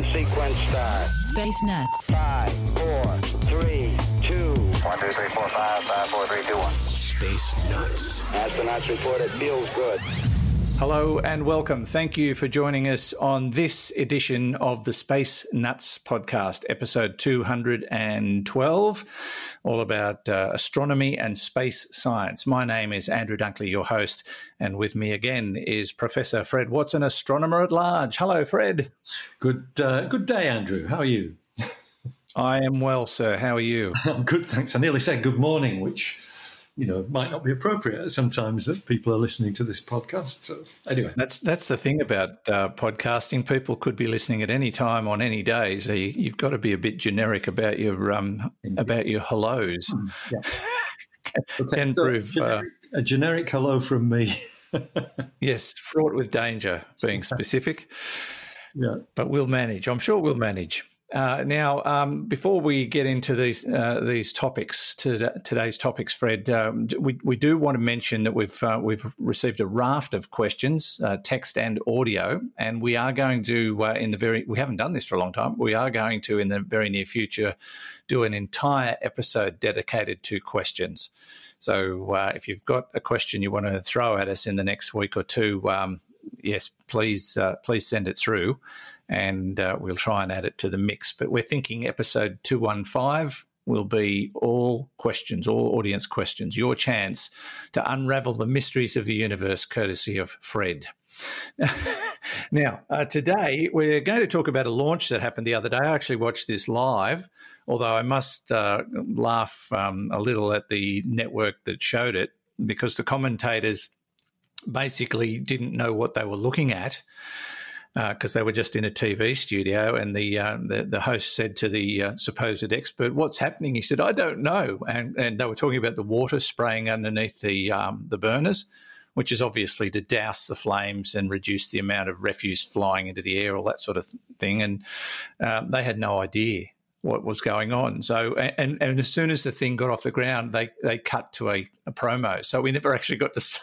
Ignition sequence start. Space Nuts. 5, 4, 3, 2. 1, 2, 3, 4, 5, 5, 4, 3, 2, 1. Space Nuts. Astronauts report it feels good. Hello and welcome. Thank you for joining us on this edition of the Space Nuts podcast, episode 212, all about uh, astronomy and space science. My name is Andrew Dunkley, your host, and with me again is Professor Fred Watson, astronomer at large. Hello, Fred. Good, uh, good day, Andrew. How are you? I am well, sir. How are you? I'm good, thanks. I nearly said good morning, which you know might not be appropriate sometimes that people are listening to this podcast. So anyway, that's that's the thing about uh, podcasting. People could be listening at any time on any day, so you, have got to be a bit generic about your um, about your hellos. Mm, yeah. can so prove generic, uh, a generic hello from me. yes, fraught with danger, being specific. yeah, but we'll manage. I'm sure we'll manage. Uh, now, um, before we get into these uh, these topics, to today's topics, Fred, um, we, we do want to mention that we've uh, we've received a raft of questions, uh, text and audio, and we are going to uh, in the very we haven't done this for a long time. We are going to in the very near future do an entire episode dedicated to questions. So, uh, if you've got a question you want to throw at us in the next week or two, um, yes, please please send it through and uh, we'll try and add it to the mix. But we're thinking episode 215 will be all questions, all audience questions, your chance to unravel the mysteries of the universe, courtesy of Fred. now, uh, today we're going to talk about a launch that happened the other day. I actually watched this live, although I must uh, laugh um, a little at the network that showed it because the commentators basically didn't know what they were looking at because uh, they were just in a TV studio, and the uh, the, the, host said to the uh, supposed expert, "What's happening?" He said, "I don't know," and and they were talking about the water spraying underneath the um, the burners, which is obviously to douse the flames and reduce the amount of refuse flying into the air, all that sort of thing, and um, they had no idea what was going on. So, and and as soon as the thing got off the ground, they they cut to a, a promo. So we never actually got to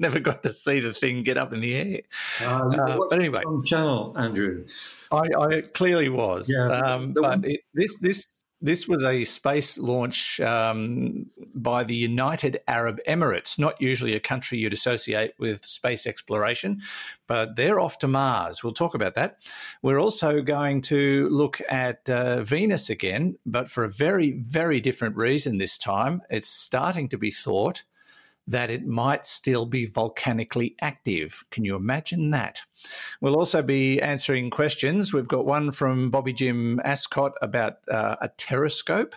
never got to see the thing get up in the air. Uh, uh, but anyway, on channel, Andrew. I, I clearly was. Yeah, um, but it, this this this was a space launch um, by the United Arab Emirates, not usually a country you'd associate with space exploration, but they're off to Mars. We'll talk about that. We're also going to look at uh, Venus again, but for a very, very different reason this time. It's starting to be thought that it might still be volcanically active. Can you imagine that? We'll also be answering questions. We've got one from Bobby Jim Ascot about uh, a terrascope,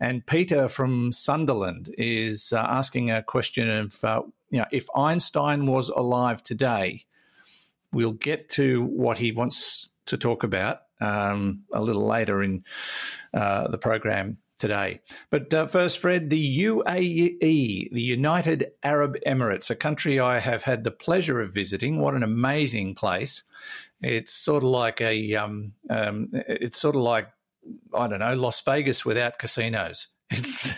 and Peter from Sunderland is uh, asking a question of, uh, you know, if Einstein was alive today, we'll get to what he wants to talk about um, a little later in uh, the program today. But uh, first, Fred, the UAE, the United Arab Emirates, a country I have had the pleasure of visiting. What an amazing place! It's sort of like a, um, um, it's sort of like I don't know, Las Vegas without casinos. It's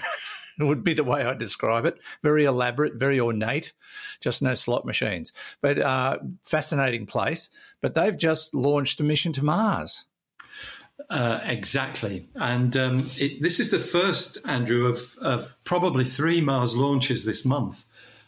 it would be the way I describe it. Very elaborate, very ornate, just no slot machines. But uh, fascinating place. But they've just launched a mission to Mars. Uh, exactly. And um, it, this is the first, Andrew, of, of, probably three Mars launches this month.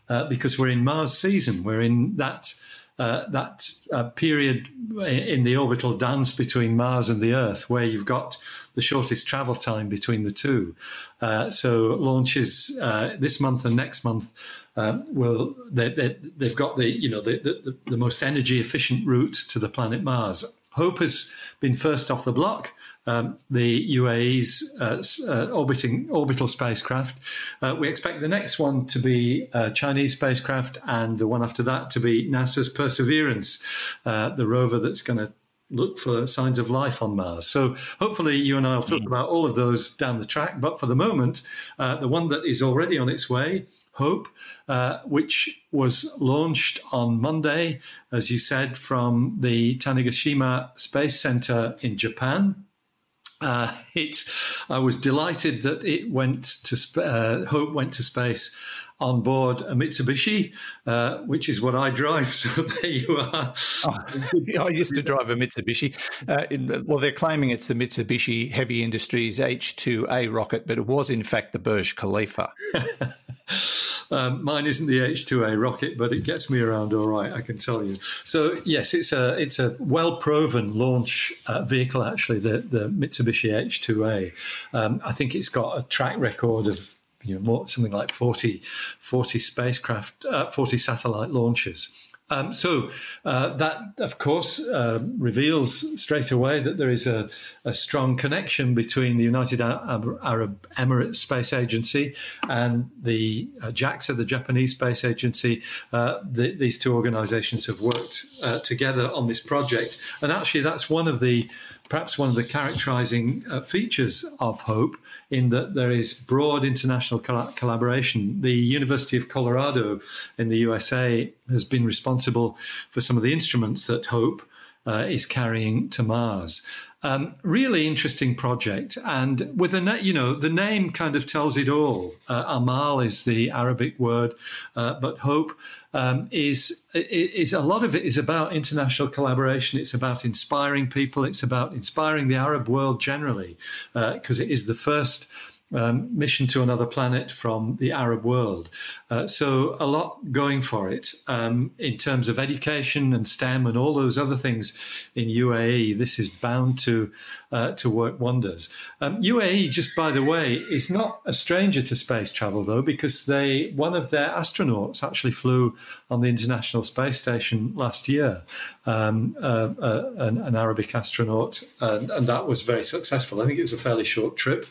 uh, because we're in Mars season. We're in that uh, that uh, period in the orbital dance between Mars and the Earth, where you've got the shortest travel time between the two. Uh, so launches uh, this month and next month uh, will they, they, they've got the you know the, the, the most energy efficient route to the planet Mars. Hope has been first off the block um, the UAE's uh, uh, orbiting orbital spacecraft. Uh, we expect the next one to be a Chinese spacecraft, and the one after that to be NASA's Perseverance, uh, the rover that's going to look for signs of life on Mars. So hopefully you and I will talk mm. about all of those down the track. But for the moment, uh, the one that is already on its way Hope, uh, which was launched on Monday, as you said, from the Tanegashima Space Center in Japan. Uh, it, I was delighted that it went to sp- uh, Hope went to space on board a Mitsubishi, uh, which is what I drive. So there you are. Oh, I used to drive a Mitsubishi. Uh, in, well, they're claiming it's the Mitsubishi Heavy Industries H2A rocket, but it was in fact the Burj Khalifa. Um, mine isn't the H2A rocket, but it gets me around all right, I can tell you. So yes, it's a it's a well proven launch uh, vehicle. Actually, the the Mitsubishi H2A. Um, I think it's got a track record of you know more, something like 40, 40 spacecraft, uh, forty satellite launches. Um, so uh, that, of course, uh, reveals straight away that there is a, a, strong connection between the United Arab Emirates Space Agency and the uh, JAXA, the Japanese Space Agency. Uh, the, these two organizations have worked uh, together on this project. And actually, that's one of the perhaps one of the characterizing uh, features of Hope in that there is broad international collaboration. The University of Colorado in the USA has been responsible for some of the instruments that Hope uh, is carrying to Mars. Um, really interesting project, and with a you know the name kind of tells it all. Uh, Amal is the Arabic word, uh, but hope um, is is a lot of it is about international collaboration. It's about inspiring people. It's about inspiring the Arab world generally, because uh, it is the first um, mission to another planet from the Arab world. Uh, so a lot going for it um, in terms of education and STEM and all those other things in UAE. This is bound to uh, to work wonders. Um, UAE, just by the way, is not a stranger to space travel though, because they one of their astronauts actually flew on the International Space Station last year, um, uh, uh an, an, Arabic astronaut, and, and that was very successful. I think it was a fairly short trip.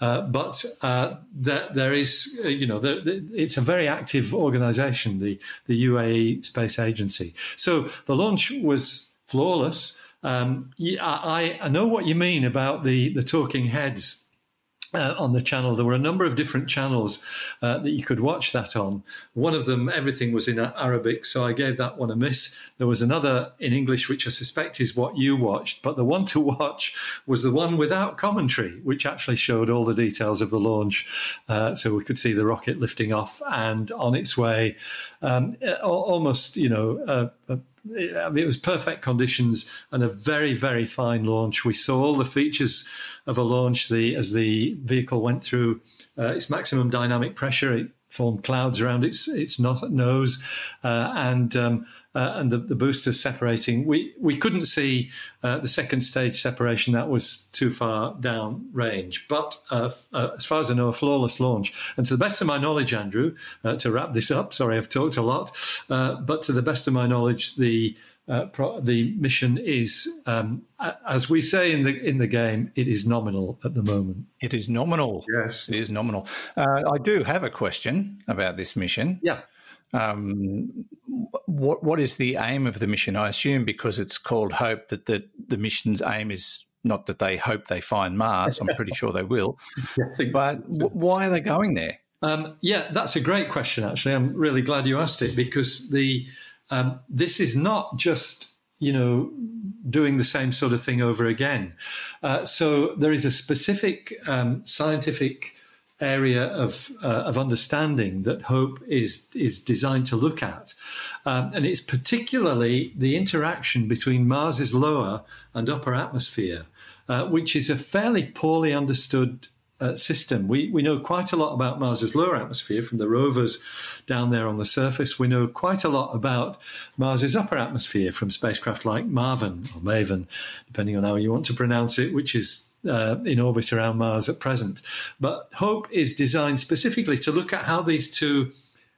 Uh, but uh, there, there is, uh, you know, the, the, it's a very active organization, the, the UAE Space Agency. So the launch was flawless. Um, I, I know what you mean about the, the talking heads uh, on the channel. There were a number of different channels uh, that you could watch that on. One of them, everything was in Arabic, so I gave that one a miss. There was another in English, which I suspect is what you watched, but the one to watch was the one without commentary, which actually showed all the details of the launch. Uh, so we could see the rocket lifting off and on its way, um, almost, you know, I mean, it was perfect conditions and a very, very fine launch. We saw all the features of a launch. The as the vehicle went through uh, its maximum dynamic pressure, it formed clouds around its its nose, uh, and um, uh, and the, the boosters separating. We we couldn't see uh, the second stage separation; that was too far down range. But uh, uh, as far as I know, a flawless launch. And to the best of my knowledge, Andrew, uh, to wrap this up, sorry I've talked a lot, but to the best of my knowledge, the uh, pro- the mission is, um, as we say in the in the game, it is nominal at the moment. It is nominal. Yes, it is nominal. Uh, I do have a question about this mission. Yeah. Um, what what is the aim of the mission? I assume because it's called Hope that the the mission's aim is not that they hope they find Mars. I'm pretty sure they will. but w- why are they going there? Um, yeah, that's a great question. Actually, I'm really glad you asked it because the um, this is not just you know doing the same sort of thing over again. Uh, so there is a specific um, scientific area of uh, of understanding that hope is is designed to look at, um, and it's particularly the interaction between Mars's lower and upper atmosphere, uh, which is a fairly poorly understood uh, system. We, we know quite a lot about Mars's lower atmosphere from the rovers down there on the surface. We know quite a lot about Mars's upper atmosphere from spacecraft like MAVEN or MAVEN, depending on how you want to pronounce it, which is uh, in orbit around Mars at present. But HOPE is designed specifically to look at how these two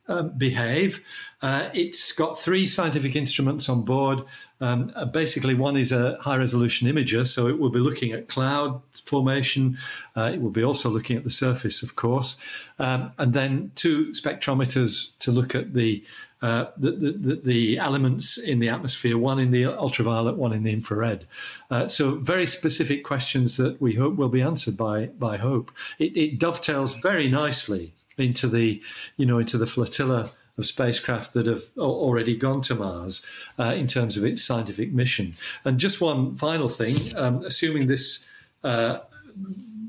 um, behave. Uh, it's got three scientific instruments on board. Um, uh, basically, one is a high resolution imager, so it will be looking at cloud formation. Uh, it will be also looking at the surface, of course, um, and then two spectrometers to look at the, uh, the, the, the, elements in the atmosphere, one in the ultraviolet, one in the infrared. Uh, so, very specific questions that we hope will be answered by, by HOPE. It, it dovetails very nicely into the, you know, into the flotilla of spacecraft that have already gone to Mars uh, in terms of its scientific mission. And just one final thing, um, assuming this uh,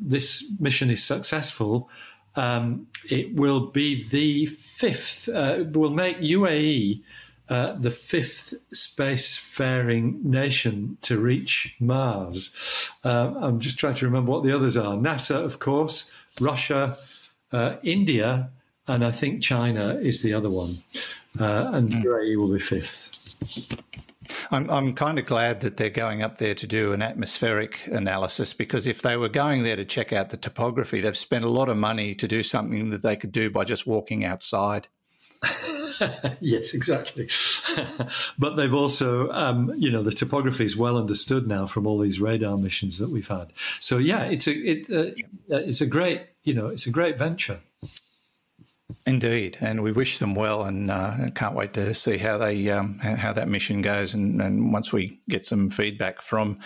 this mission is successful, um, it will be the fifth. Uh, will make UAE. Uh, the fifth spacefaring nation to reach Mars. Uh, I'm just trying to remember what the others are. NASA, of course, Russia, uh, India, and I think China is the other one, uh, and mm. UAE will be fifth. I'm, I'm kind of glad that they're going up there to do an atmospheric analysis because if they were going there to check out the topography, they've spent a lot of money to do something that they could do by just walking outside. yes, exactly. but they've also, um, you know, the topography is well understood now from all these radar missions that we've had. So yeah, it's a it, uh, it's a great, you know, it's a great venture. Indeed, and we wish them well, and uh, can't wait to see how they um, how that mission goes. And, and, once we get some feedback from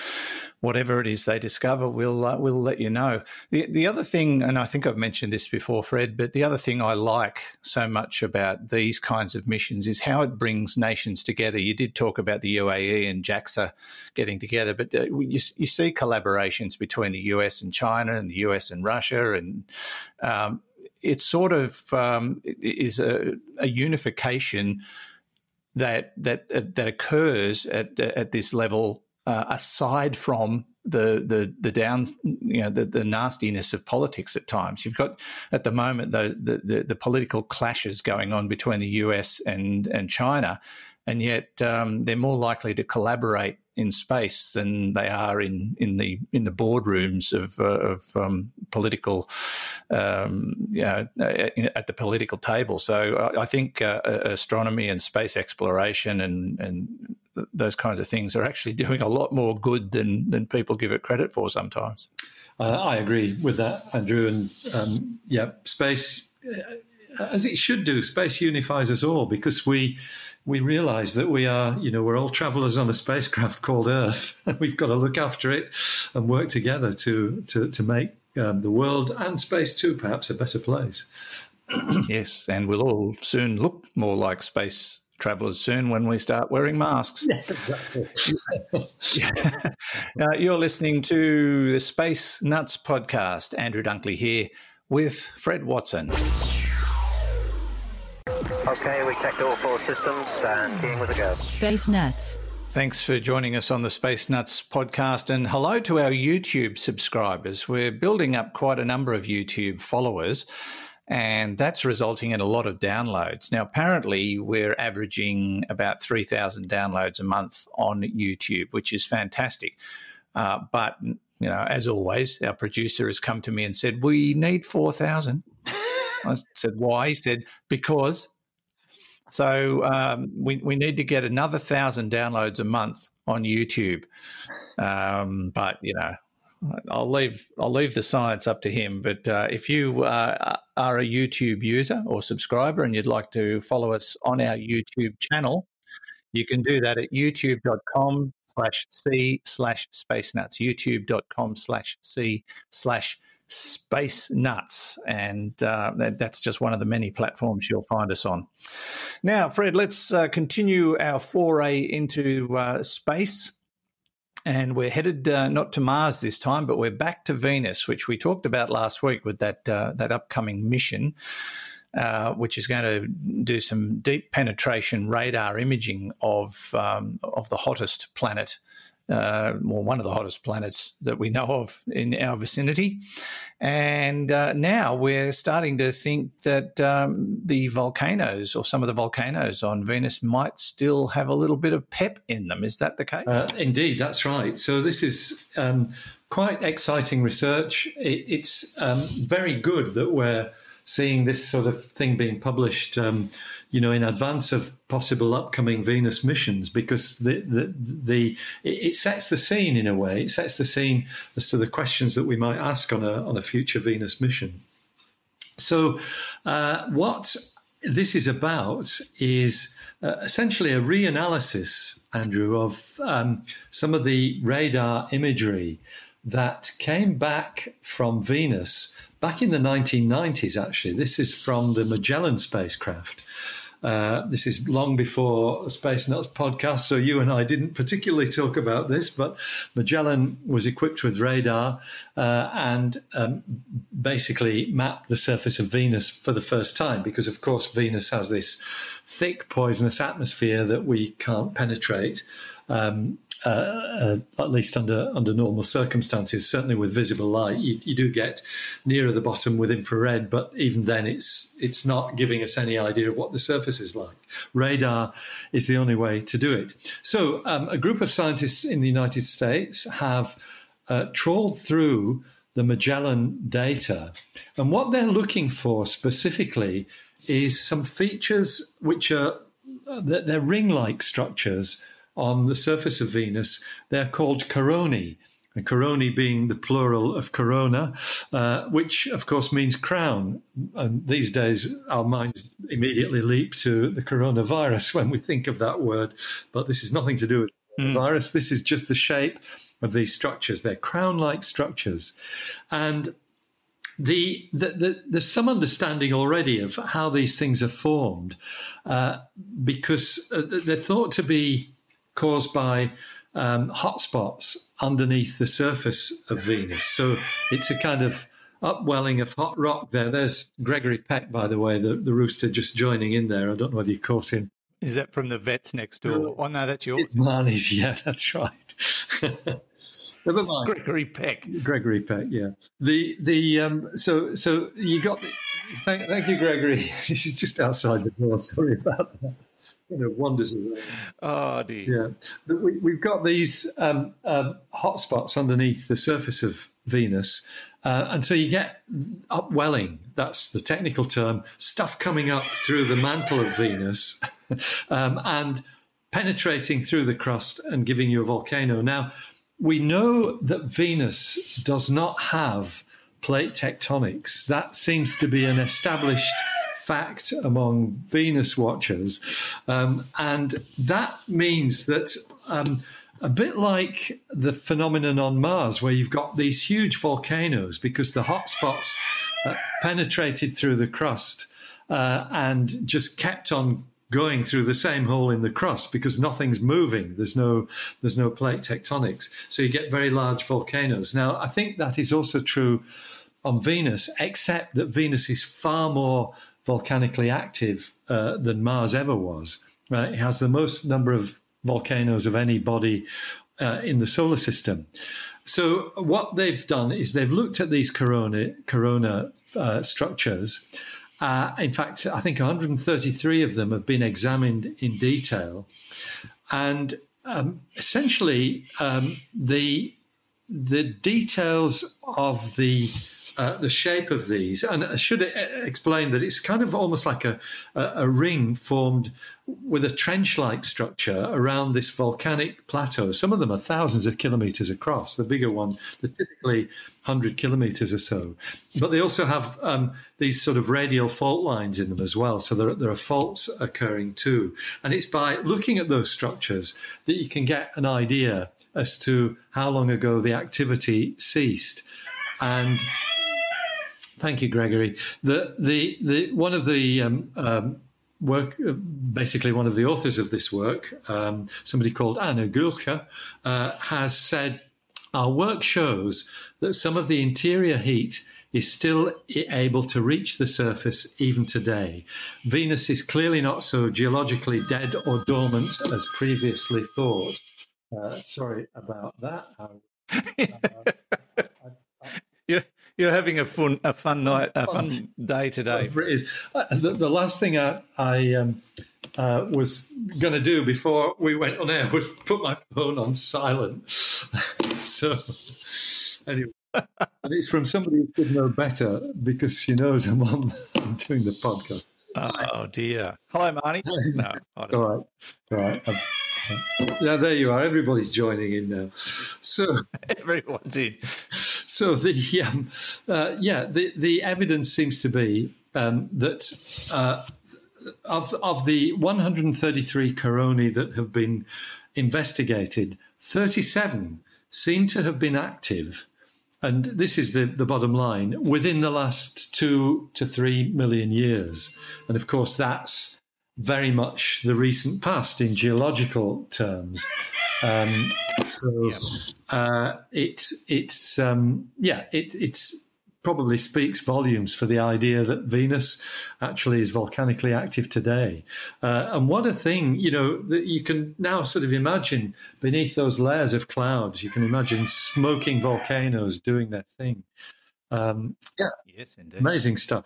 whatever it is they discover, we'll uh, we'll let you know. The the other thing, and I think I've mentioned this before, Fred, but the other thing I like so much about these kinds of missions is how it brings nations together. You did talk about the UAE and JAXA getting together, but uh, you, you see collaborations between the US and China, and the US and Russia, and um, it sort of um, is a, a, unification that that uh, that occurs at at this level uh, aside from the the the down you know the, the nastiness of politics at times. You've got at the moment the, the the political clashes going on between the US and and China, and yet um, they're more likely to collaborate in space than they are in, in the in the boardrooms of, uh, of um, political, um, you know, at the political table. So I, think uh, astronomy and space exploration and and those kinds of things are actually doing a lot more good than than people give it credit for sometimes. Uh, I agree with that, Andrew. And um, yeah, space, uh, as it should do, space unifies us all because we we realize that we are, you know, we're all travelers on a spacecraft called Earth. We've got to look after it and work together to to to make um, the world and space too, perhaps, a better place. yes, and we'll all soon look more like space travelers soon when we start wearing masks. Yeah, exactly. uh, you're listening to the Space Nuts podcast. Andrew Dunkley here with Fred Watson. Okay, we checked all four systems and keying with a go. Space Nuts. Thanks for joining us on the Space Nuts podcast and hello to our YouTube subscribers. We're building up quite a number of YouTube followers and that's resulting in a lot of downloads. Now, apparently, we're averaging about 3,000 downloads a month on YouTube, which is fantastic. Uh, but, you know, as always, our producer has come to me and said, We need 4,000. I said, Why? He said, Because so um, we we need to get another thousand downloads a month on YouTube. Um, but you know, I'll leave I'll leave the science up to him. But uh, if you uh, are a YouTube user or subscriber and you'd like to follow us on our YouTube channel, you can do that at youtube.com slash c slash space nuts. youtube.com slash c slash Space Nuts. And uh, that, that's just one of the many platforms you'll find us on. Now, Fred, let's uh, continue our foray into uh, space. And we're headed uh, not to Mars this time, but we're back to Venus, which we talked about last week with that uh, that upcoming mission, uh, which is going to do some deep penetration radar imaging of um, of the hottest planet uh, well, one of the hottest planets that we know of in our vicinity. And uh, now we're starting to think that um, the volcanoes or some of the volcanoes on Venus might still have a little bit of pep in them. Is that the case? Uh, indeed, that's right. So this is um, quite exciting research. It, it's um, very good that we're seeing this sort of thing being published, um, you know, in advance of possible upcoming Venus missions, because the, the the it sets the scene in a way. It sets the scene as to the questions that we might ask on a on a future Venus mission. So, uh, what this is about is uh, essentially a reanalysis, Andrew, of um, some of the radar imagery that came back from Venus back in the 1990s, actually. This is from the Magellan spacecraft. Uh, this is long before Space Nuts podcast, so you and I didn't particularly talk about this, but Magellan was equipped with radar uh, and um, basically mapped the surface of Venus for the first time because, of course, Venus has this thick, poisonous atmosphere that we can't penetrate. Um, uh, uh, at least under under normal circumstances. Certainly with visible light, you, you, do get nearer the bottom with infrared, but even then, it's it's not giving us any idea of what the surface is like. Radar is the only way to do it. So, um, a group of scientists in the United States have uh, trawled through the Magellan data, and what they're looking for specifically is some features which are uh, they're ring-like structures on the surface of Venus, they're called coronae. And coronae being the plural of corona, uh, which of course means crown. And these days, our minds immediately leap to the coronavirus when we think of that word. But this is nothing to do with mm. the virus. This is just the shape of these structures. They're crown like structures. And the, the, the, there's some understanding already of how these things are formed uh, because uh, they're thought to be caused by um, hotspots underneath the surface of Venus. So it's a kind of upwelling of hot rock there. There's Gregory Peck, by the way, the, the rooster just joining in there. I don't know whether you caught him. Is that from the vets next door? Oh, no, that's yours. It's Marnie's, yeah, that's right. Never mind. Gregory Peck. Gregory Peck, yeah. The the um so so you got the, thank thank you, Gregory. This is just outside the door. Sorry about that you know, wanders around. Oh, dear. Yeah. We, have got these um, um, hotspots underneath the surface of Venus. Uh, and so you get upwelling, that's the technical term, stuff coming up through the mantle of Venus um, and penetrating through the crust and giving you a volcano. Now, we know that Venus does not have plate tectonics. That seems to be an established fact among Venus watchers. Um, and that means that. Um, a bit like the phenomenon on Mars, where you've got these huge volcanoes because the hotspots uh, penetrated through the crust uh, and just kept on going through the same hole in the crust because nothing's moving. There's no there's no plate tectonics, so you get very large volcanoes. Now, I think that is also true on Venus, except that Venus is far more volcanically active uh, than Mars ever was. It has the most number of volcanoes of any body uh, in the solar system. So what they've done is they've looked at these corona corona uh, structures. Uh, in fact, I think 133 of them have been examined in detail, and um, essentially um, the the details of the uh, the shape of these. And I should explain that it's kind of almost like a, a, a ring formed with a trench like structure around this volcanic plateau. Some of them are thousands of kilometers across. The bigger one, they're typically 100 kilometers or so. But they also have um, these sort of radial fault lines in them as well. So there, there are faults occurring too. And it's by looking at those structures that you can get an idea as to how long ago the activity ceased. And Thank you, Gregory. The the the one of the um, um, work, uh, basically one of the authors of this work, um, somebody called Anna Gülcher, uh, has said our work shows that some of the interior heat is still able to reach the surface even today. Venus is clearly not so geologically dead or dormant as previously thought. Uh, sorry about that. you're, you're having a fun a fun night a fun day today. It is. Uh, the, the, last thing I, I um, uh, was going to do before we went on air was put my phone on silent. so anyway, and it's from somebody who should know better because she knows I'm on I'm doing the podcast. Oh dear. Hello, Marnie. No, all right. All right. Yeah, there you are. Everybody's joining in now. So everyone's in. So the um, uh, yeah, the the evidence seems to be um, that uh, of of the 133 coronae that have been investigated, 37 seem to have been active. And this is the, the bottom line within the last two to three million years. And of course, that's very much the recent past in geological terms. Um, so uh, it's it's um, yeah it it's probably speaks volumes for the idea that Venus actually is volcanically active today. Uh, and what a thing, you know, that you can now sort of imagine beneath those layers of clouds, you can imagine smoking volcanoes doing their thing. Um, yeah, yes, indeed. Amazing stuff.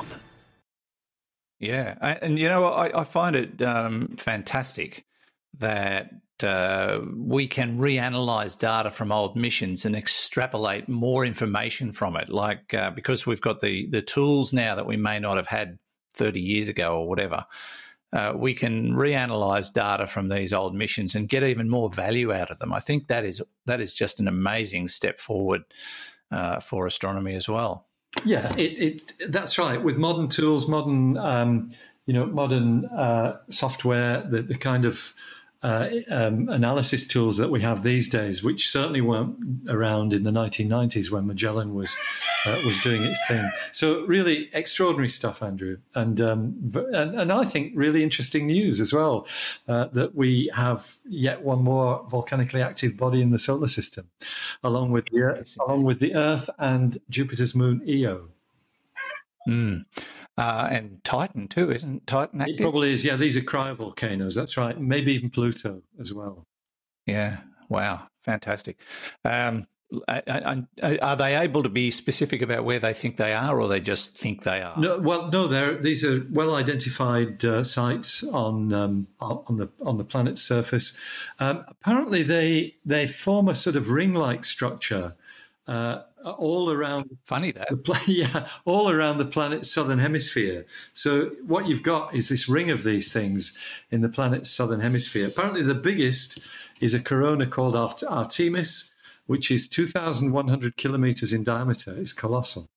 Yeah, and you know I, I find it um, fantastic that uh, we can reanalyze data from old missions and extrapolate more information from it. Like uh, because we've got the the tools now that we may not have had thirty years ago or whatever. Uh, we can reanalyze data from these old missions and get even more value out of them. I think that is that is just an amazing step forward uh, for astronomy as well. Yeah, it, it, that's right. With modern tools, modern um, you know, modern uh, software, the, the kind of uh, um, analysis tools that we have these days, which certainly weren't around in the 1990s when Magellan was uh, was doing its thing. So really extraordinary stuff, Andrew, and um, and, and, I think really interesting news as well uh, that we have yet one more volcanically active body in the solar system, along with the Earth, along with the Earth and Jupiter's moon Io. Mm. Uh, and Titan too, isn't Titan active? It probably is. Yeah, these are cryovolcanoes. That's right. Maybe even Pluto as well. Yeah. Wow. Fantastic. Um, are they able to be specific about where they think they are, or they just think they are? No, well, no. These are well identified uh, sites on um, on the on the planet's surface. Um, apparently, they they form a sort of ring-like structure uh, all around. Funny that. The, yeah, all around the planet's southern hemisphere. So what you've got is this ring of these things in the planet's southern hemisphere. Apparently, the biggest is a corona called Art- Artemis, which is 2,100 kilometers in diameter. It's colossal.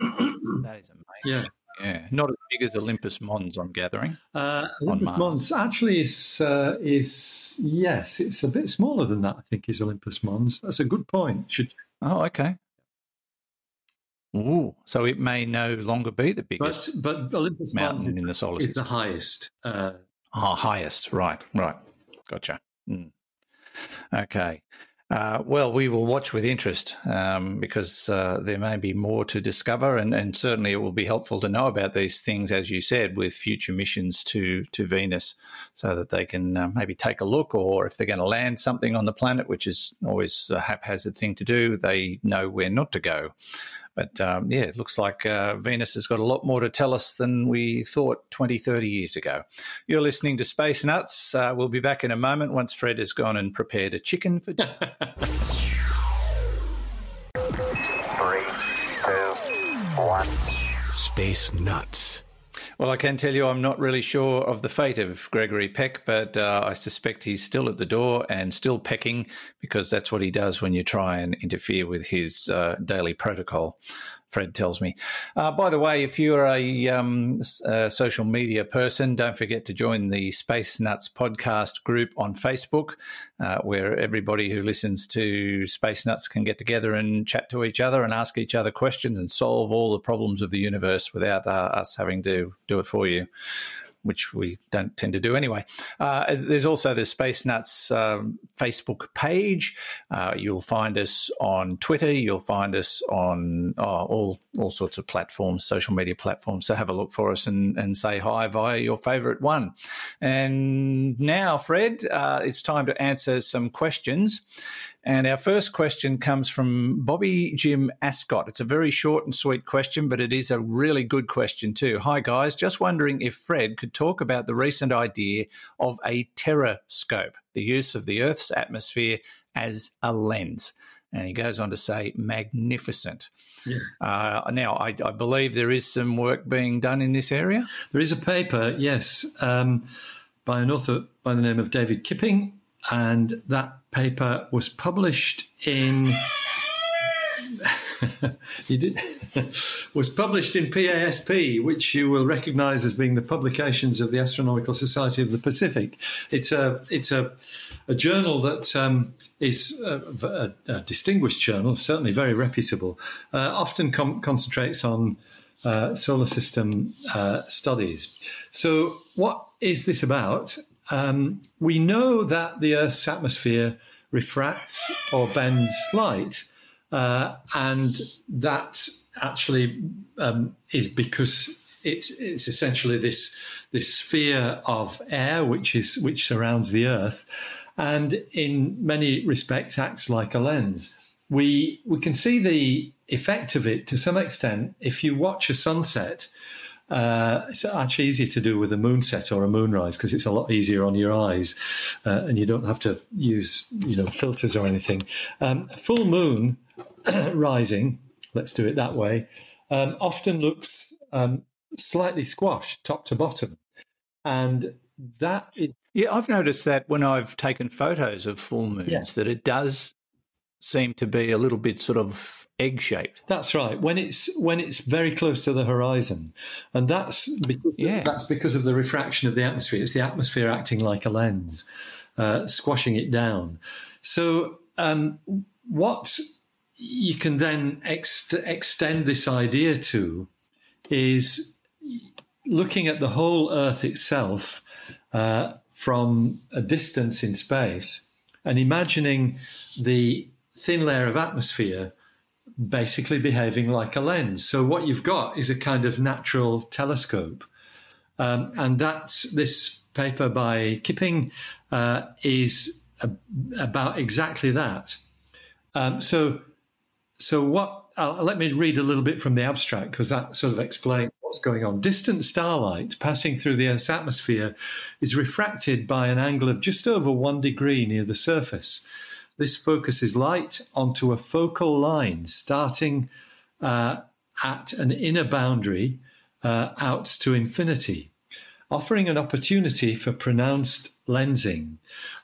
that is amazing. Yeah. Yeah, not as big as Olympus Mons, I'm gathering. Uh, Olympus Mons actually is uh, is yes, it's a bit smaller than that. I think is Olympus Mons. That's a good point. Should Oh, okay. Ooh, so it may no longer be the biggest but, but Olympus mountain in the solar system. Is the highest. Uh, oh, highest. Right, right. Gotcha. Mm. Okay. Uh, well, we will watch with interest um, because uh, there may be more to discover, and, and, certainly it will be helpful to know about these things, as you said, with future missions to to Venus, so that they can uh, maybe take a look, or if they're going to land something on the planet, which is always a haphazard thing to do, they know where not to go. But um, yeah, it looks like uh, Venus has got a lot more to tell us than we thought 20, 30 years ago. You're listening to Space Nuts. Uh, we'll be back in a moment once Fred has gone and prepared a chicken for dinner. Three, two, one. Space Nuts. Well, I can tell you I'm not really sure of the fate of Gregory Peck, but uh, I suspect he's still at the door and still pecking because that's what he does when you try and interfere with his uh, daily protocol. Fred tells me. Uh, by the way, if you're a, um, a, social media person, don't forget to join the Space Nuts podcast group on Facebook, uh, where everybody who listens to Space Nuts can get together and chat to each other and ask each other questions and solve all the problems of the universe without uh, us having to do it for you which we don't tend to do anyway. Uh, there's also the Space Nuts um, Facebook page. Uh, you'll find us on Twitter. You'll find us on oh, all all sorts of platforms, social media platforms. So have a look for us and, and say hi via your favourite one. And now, Fred, uh, it's time to answer some questions. And our first question comes from Bobby Jim Ascot. It's a very short and sweet question, but it is a really good question too. Hi, guys. Just wondering if Fred could talk about the recent idea of a terrascope, the use of the Earth's atmosphere as a lens. And he goes on to say, magnificent. Yeah. Uh, now, I, I, believe there is some work being done in this area. There is a paper, yes, um, by an author by the name of David Kipping, and that paper was published in did, was published in PASP, which you will recognise as being the publications of the Astronomical Society of the Pacific. It's a it's a, a journal that um, is a, a, a, distinguished journal, certainly very reputable. Uh, often com- concentrates on uh, solar system uh, studies. So, what is this about? Um, we know that the Earth's atmosphere refracts or bends light, uh, and that actually um, is because it's, it's essentially this this sphere of air which is which surrounds the Earth, and in many respects acts like a lens. We we can see the effect of it to some extent if you watch a sunset uh, it's actually easier to do with a moonset or a moonrise because it's a lot easier on your eyes, uh, and you don't have to use you know filters or anything. Um, full moon rising, let's do it that way, um, often looks um, slightly squashed top to bottom, and that is. Yeah, I've noticed that when I've taken photos of full moons, yeah. that it does seem to be a little bit sort of egg shaped. That's right. When it's when it's very close to the horizon, and that's because yeah. that's because of the refraction of the atmosphere. It's the atmosphere acting like a lens, uh, squashing it down. So um, what you can then ex- extend this idea to is looking at the whole Earth itself uh, from a distance in space and imagining the thin layer of atmosphere basically behaving like a lens. So what you've got is a kind of natural telescope. Um, and that's this paper by Kipping uh, is a, about exactly that. Um, so, so what? Let me read a little bit from the abstract because that sort of explains what's going on. Distant starlight passing through the Earth's atmosphere is refracted by an angle of just over one degree near the surface. This focuses light onto a focal line starting uh, at an inner boundary uh, out to infinity, offering an opportunity for pronounced lensing.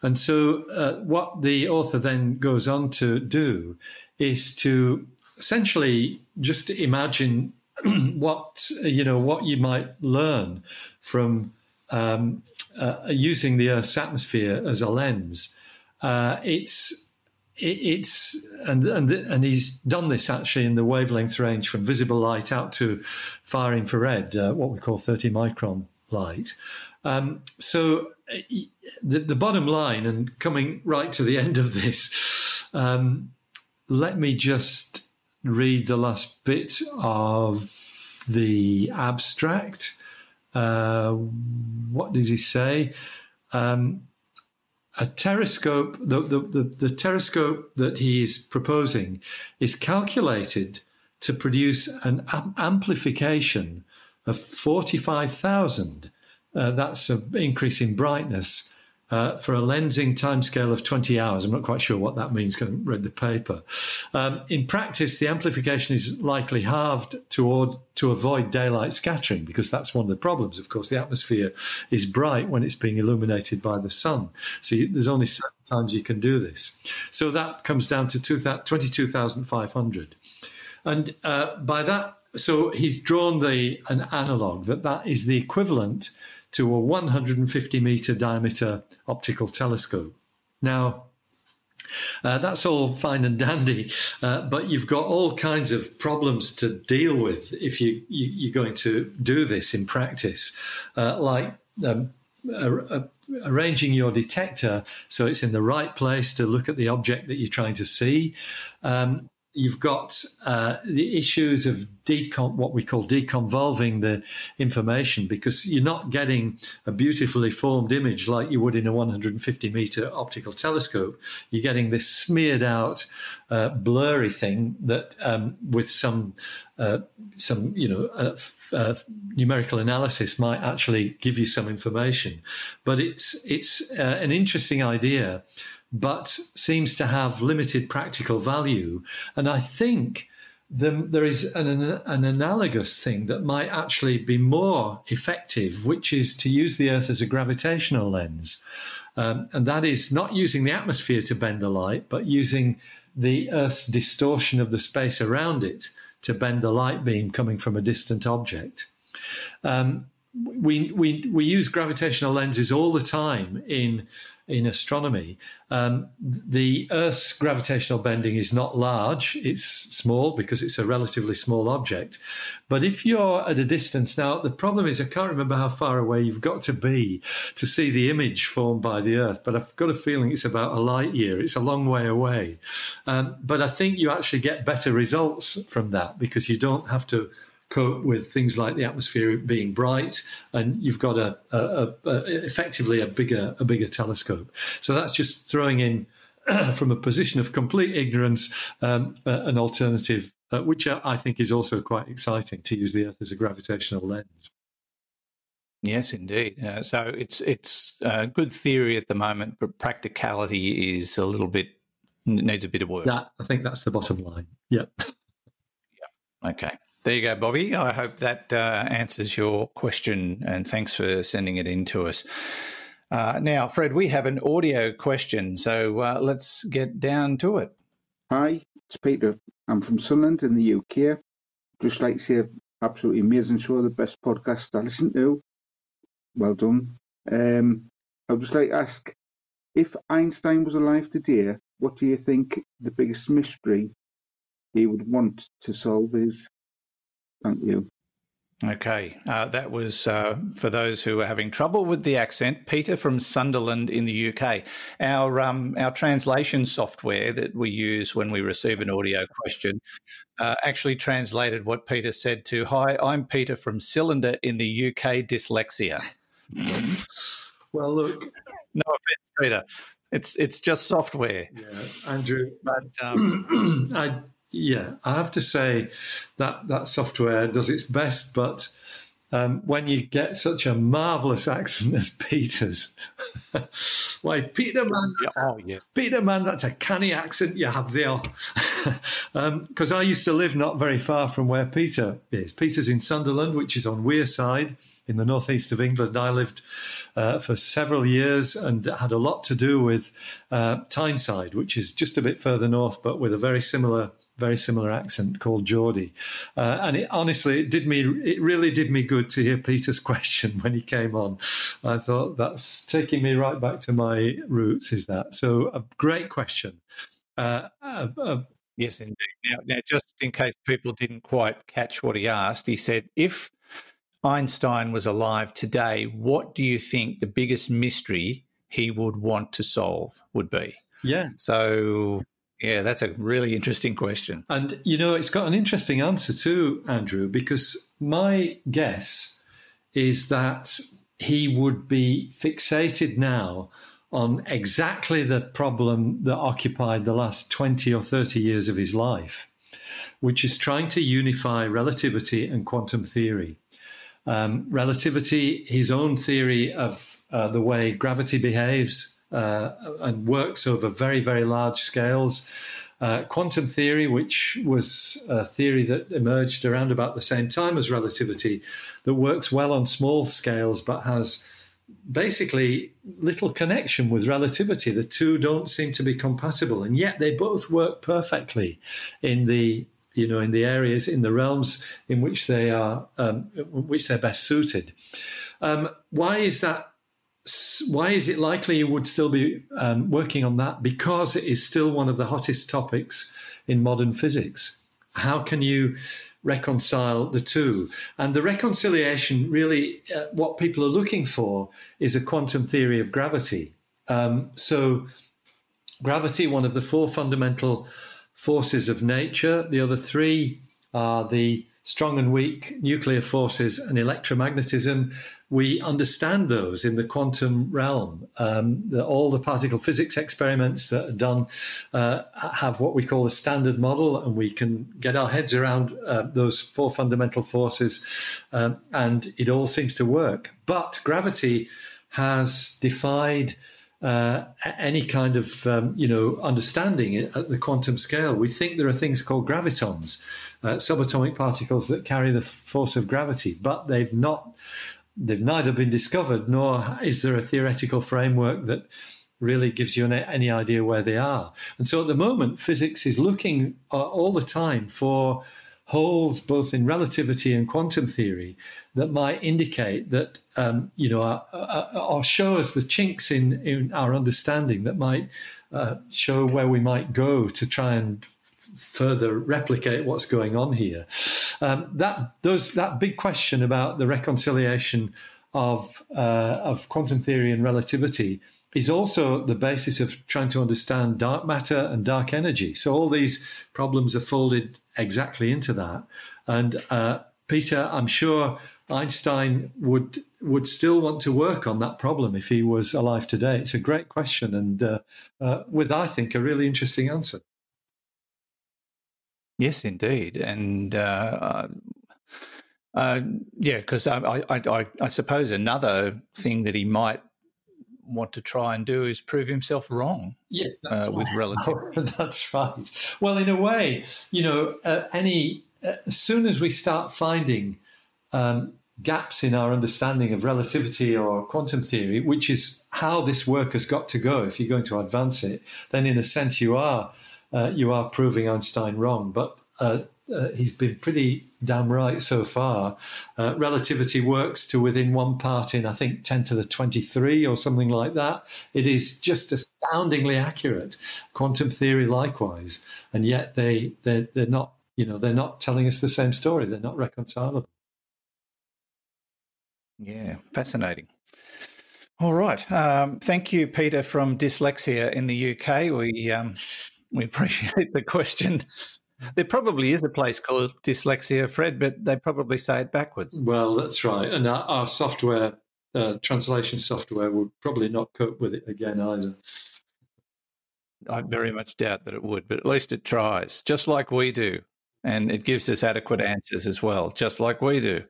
And so, uh, what the author then goes on to do is to essentially just imagine what you know what you might learn from um, uh, using the Earth's atmosphere as a lens. Uh, it's it's and and and he's done this actually in the wavelength range from visible light out to far infrared, uh, what we call 30 micron light. Um, so uh, the, the bottom line, and coming right to the end of this, um, let me just read the last bit of the abstract. Uh, what does he say? Um, a terrascope, the, the, the, the that he is proposing is calculated to produce an amplification of 45,000. Uh, that's an increase in brightness uh, for a lensing timescale of 20 hours. I'm not quite sure what that means, because I read the paper. Um, in practice, the amplification is likely halved to, to avoid daylight scattering, because that's one of the problems. Of course, the atmosphere is bright when it's being illuminated by the sun. So you, there's only certain times you can do this. So that comes down to 22,500. And uh, by that, so he's drawn the an analog that that is the equivalent to a 150 meter diameter optical telescope. Now, uh, that's all fine and dandy, uh, but you've got all kinds of problems to deal with if you, you, are going to do this in practice, uh, like um, arranging your detector so it's in the right place to look at the object that you're trying to see. Um, you've got uh, the issues of decon- what we call deconvolving the information because you're not getting a beautifully formed image like you would in a 150 meter optical telescope. You're getting this smeared out, uh, blurry thing that, um, with some uh, some you know uh, uh, numerical analysis, might actually give you some information. But it's it's uh, an interesting idea but seems to have limited practical value. And I think the, there is an, an analogous thing that might actually be more effective, which is to use the Earth as a gravitational lens. Um, and that is not using the atmosphere to bend the light, but using the Earth's distortion of the space around it to bend the light beam coming from a distant object. Um, we, we, we use gravitational lenses all the time in in astronomy. Um, the Earth's gravitational bending is not large, it's small because it's a relatively small object. But if you're at a distance, now the problem is I can't remember how far away you've got to be to see the image formed by the Earth, but I've got a feeling it's about a light year. It's a long way away. Um, but I think you actually get better results from that because you don't have to cope with things like the atmosphere being bright, and you've got a, a, a, effectively a bigger a bigger telescope. So that's just throwing in from a position of complete ignorance um, uh, an alternative, uh, which I think is also quite exciting to use the Earth as a gravitational lens. Yes, indeed. Uh, so it's it's a good theory at the moment, but practicality is a little bit needs a bit of work. Yeah, I think that's the bottom line. Yep. Yeah. Okay. There you go, Bobby. I hope that uh, answers your question, and thanks for sending it in to us. Uh, now, Fred, we have an audio question, so uh, let's get down to it. Hi, it's Peter. I'm from Sunderland in the UK. Just like to say, absolutely amazing show, the best podcast I listen to. Well done. Um, I would just like to ask if Einstein was alive today, what do you think the biggest mystery he would want to solve is? Thank you. Okay, uh, that was uh, for those who are having trouble with the accent. Peter from Sunderland in the UK. Our um, our translation software that we use when we receive an audio question uh, actually translated what Peter said to "Hi, I'm Peter from Cylinder in the UK. Dyslexia." well, look, no offense, Peter. It's it's just software. Yeah, Andrew. But um, I yeah, I have to say that that software does its best, but um, when you get such a marvelous accent as Peter's, why Peter man, oh, yeah. Peter man, that's a canny accent you have there. Because um, I used to live not very far from where Peter is. Peter's in Sunderland, which is on Wearside in the northeast of England. I lived uh, for several years and had a lot to do with uh, Tyneside, which is just a bit further north, but with a very similar very similar accent called Geordie. Uh, and it, honestly, it did me, it really did me good to hear Peter's question when he came on. I thought that's taking me right back to my roots. Is that so? A great question. Uh, uh, uh, yes, indeed. Now, now, just in case people didn't quite catch what he asked, he said, if Einstein was alive today, what do you think the biggest mystery he would want to solve would be? Yeah. So yeah, that's a really interesting question. And, you know, it's got an interesting answer too, Andrew, because my guess is that he would be fixated now on exactly the problem that occupied the last 20 or 30 years of his life, which is trying to unify relativity and quantum theory. Um, relativity, his own theory of uh, the way gravity behaves, and works over very, very large scales. Uh, quantum theory, which was a theory that emerged around about the same time as relativity, that works well on small scales but has basically little connection with relativity. The two don't seem to be compatible, and yet they both work perfectly in the you know, in the areas, in the realms in which they are, um, which they're best suited. Um, why is that? Why is it likely you would still be um, working on that? Because it is still one of the hottest topics in modern physics. How can you reconcile the two? And the reconciliation really, uh, what people are looking for is a quantum theory of gravity. Um, so, gravity, one of the four fundamental forces of nature. The other three are the strong and weak nuclear forces and electromagnetism. We understand those in the quantum realm. Um, the, all the particle physics experiments that are done uh, have what we call a standard model, and we can get our heads around uh, those four fundamental forces, um, and it all seems to work. But gravity has defied uh, any kind of um, you know understanding at the quantum scale. We think there are things called gravitons, uh, subatomic particles that carry the force of gravity, but they've not. They've neither been discovered nor is there a theoretical framework that really gives you any idea where they are. And so at the moment, physics is looking uh, all the time for holes both in relativity and quantum theory that might indicate that um, you know or show us the chinks in, in our understanding that might uh, show where we might go to try and further replicate what's going on here. Um, that those that big question about the reconciliation of uh, of quantum theory and relativity is also the basis of trying to understand dark matter and dark energy. So all these problems are folded exactly into that. And uh, Peter, I'm sure Einstein would would still want to work on that problem if he was alive today. It's a great question, and uh, uh, with I think a really interesting answer. Yes, indeed, and. Uh, uh yeah, because I, I, I, I suppose another thing that he might want to try and do is prove himself wrong. Yes, uh, with relativity. that's right. Well, in a way, you know, uh, any uh, as soon as we start finding um, gaps in our understanding of relativity or quantum theory, which is how this work has got to go, if you're going to advance it, then in a sense you are uh, you are proving Einstein wrong. But uh, uh, he's been pretty damn right so far. Uh, relativity works to within one part in, I think, 10 to the 23 or something like that. It is just astoundingly accurate. Quantum theory, likewise. And yet they, they're, they're not, you know, they're not telling us the same story. They're not reconcilable. Yeah, fascinating. All right. Um, thank you, Peter from Dyslexia in the UK. We um, we appreciate the question. There probably is a place called dyslexia, Fred, but they probably say it backwards. Well, that's right. And our, our software, uh, translation software, would probably not cope with it again either. I very much doubt that it would, but at least it tries, just like we do. And it gives us adequate answers as well, just like we do.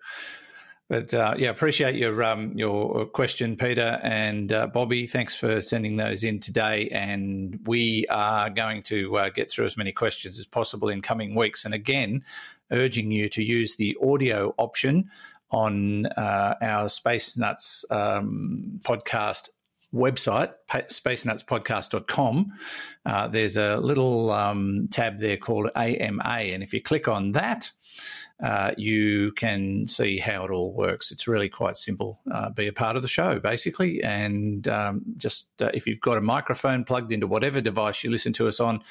But uh, yeah, appreciate your um, your question, Peter and uh, Bobby. Thanks for sending those in today, and we are going to uh, get through as many questions as possible in coming weeks. And again, urging you to use the audio option on uh, our Space Nuts um, podcast website, spacenutspodcast.com, uh, there's a little um, tab there called AMA. And if you click on that, uh, you can see how it all works. It's really quite simple. Uh, be a part of the show, basically. And um, just uh, if you've got a microphone plugged into whatever device you listen to us on,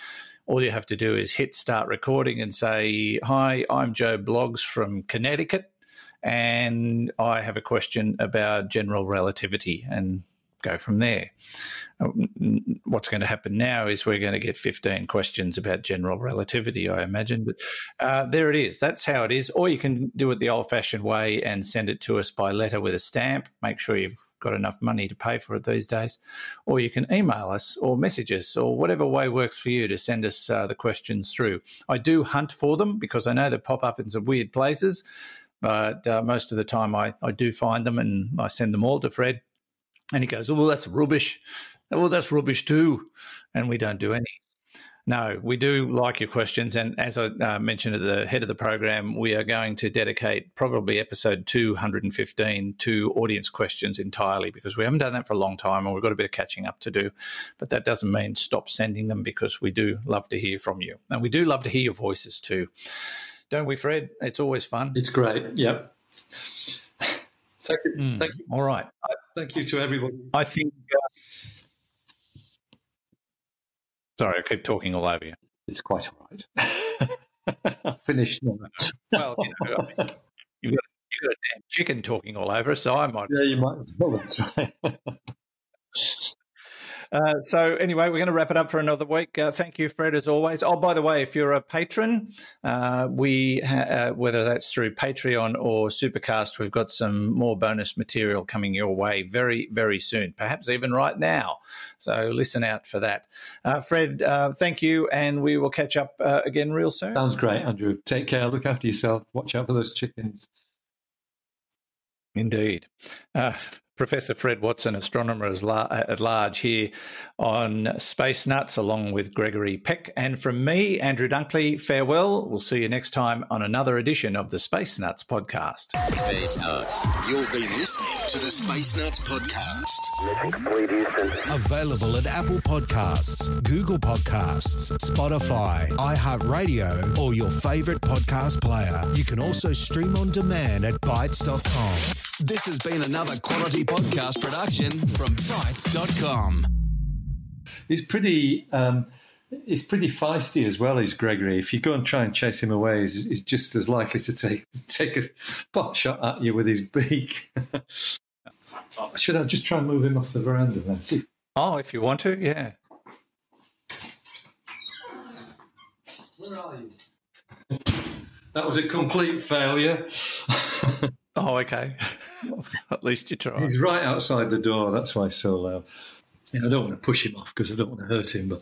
all you have to do is hit start recording and say, Hi, I'm Joe Bloggs from Connecticut. And I have a question about general relativity. And go from there. Uh, what's going to happen now is we're going to get 15 questions about general relativity, I imagine. But uh, there it is. That's how it is. Or you can do it the old fashioned way and send it to us by letter with a stamp. Make sure you've got enough money to pay for it these days. Or you can email us or message us or whatever way works for you to send us uh, the questions through. I do hunt for them because I know they pop up in some weird places. But uh, most of the time, I, I do find them and I send them all to Fred and he goes, oh, Well, that's rubbish. Well, that's rubbish too. And we don't do any. No, we do like your questions. And as I uh, mentioned at the head of the program, we are going to dedicate probably episode 215 to audience questions entirely because we haven't done that for a long time and we've got a bit of catching up to do. But that doesn't mean stop sending them because we do love to hear from you. And we do love to hear your voices too. Don't we, Fred? It's always fun. It's great. Yep. Thank you. Mm, Thank you. All right. Thank you to everybody. I think. Uh, sorry, I keep talking all over you. It's quite all right. Finished now. Well, you know, I mean, you've, got, you've got a damn chicken talking all over us, so I might. Yeah, you might as well. That's right. Uh, so anyway, we're going to wrap it up for another week. Uh, thank you, Fred, as always. Oh, by the way, if you're a patron, uh, we ha- uh, whether that's through Patreon or Supercast, we've got some more bonus material coming your way very, very soon. Perhaps even right now. So listen out for that. Uh, Fred, uh, thank you, and we will catch up again real soon. Sounds great, Andrew. Take care. Look after yourself. Watch out for those chickens. Indeed. Professor Fred Watson, astronomer at large, here on Space Nuts, along with Gregory Peck. And from me, Andrew Dunkley, farewell. We'll see you next time on another edition of the Space Nuts podcast. Space Nuts. You've been listening to the Space Nuts podcast. Mission complete, Houston. Available at Apple Podcasts, Google Podcasts, Spotify, iHeartRadio, or your favorite podcast player. You can also stream on demand at Bitesz.com. This has been another quality podcast production from Bitesz.com. He's pretty. Um, he's pretty feisty as well. Is Gregory? If you go and try and chase him away, he's, he's just as likely to take take a pot shot at you with his beak. Should I just try and move him off the veranda then? See. Oh, if you want to, yeah. Where are you? That was a complete failure. oh, okay. At least you try. He's right outside the door. That's why it's so loud. I don't want to push him off because I don't want to hurt him, but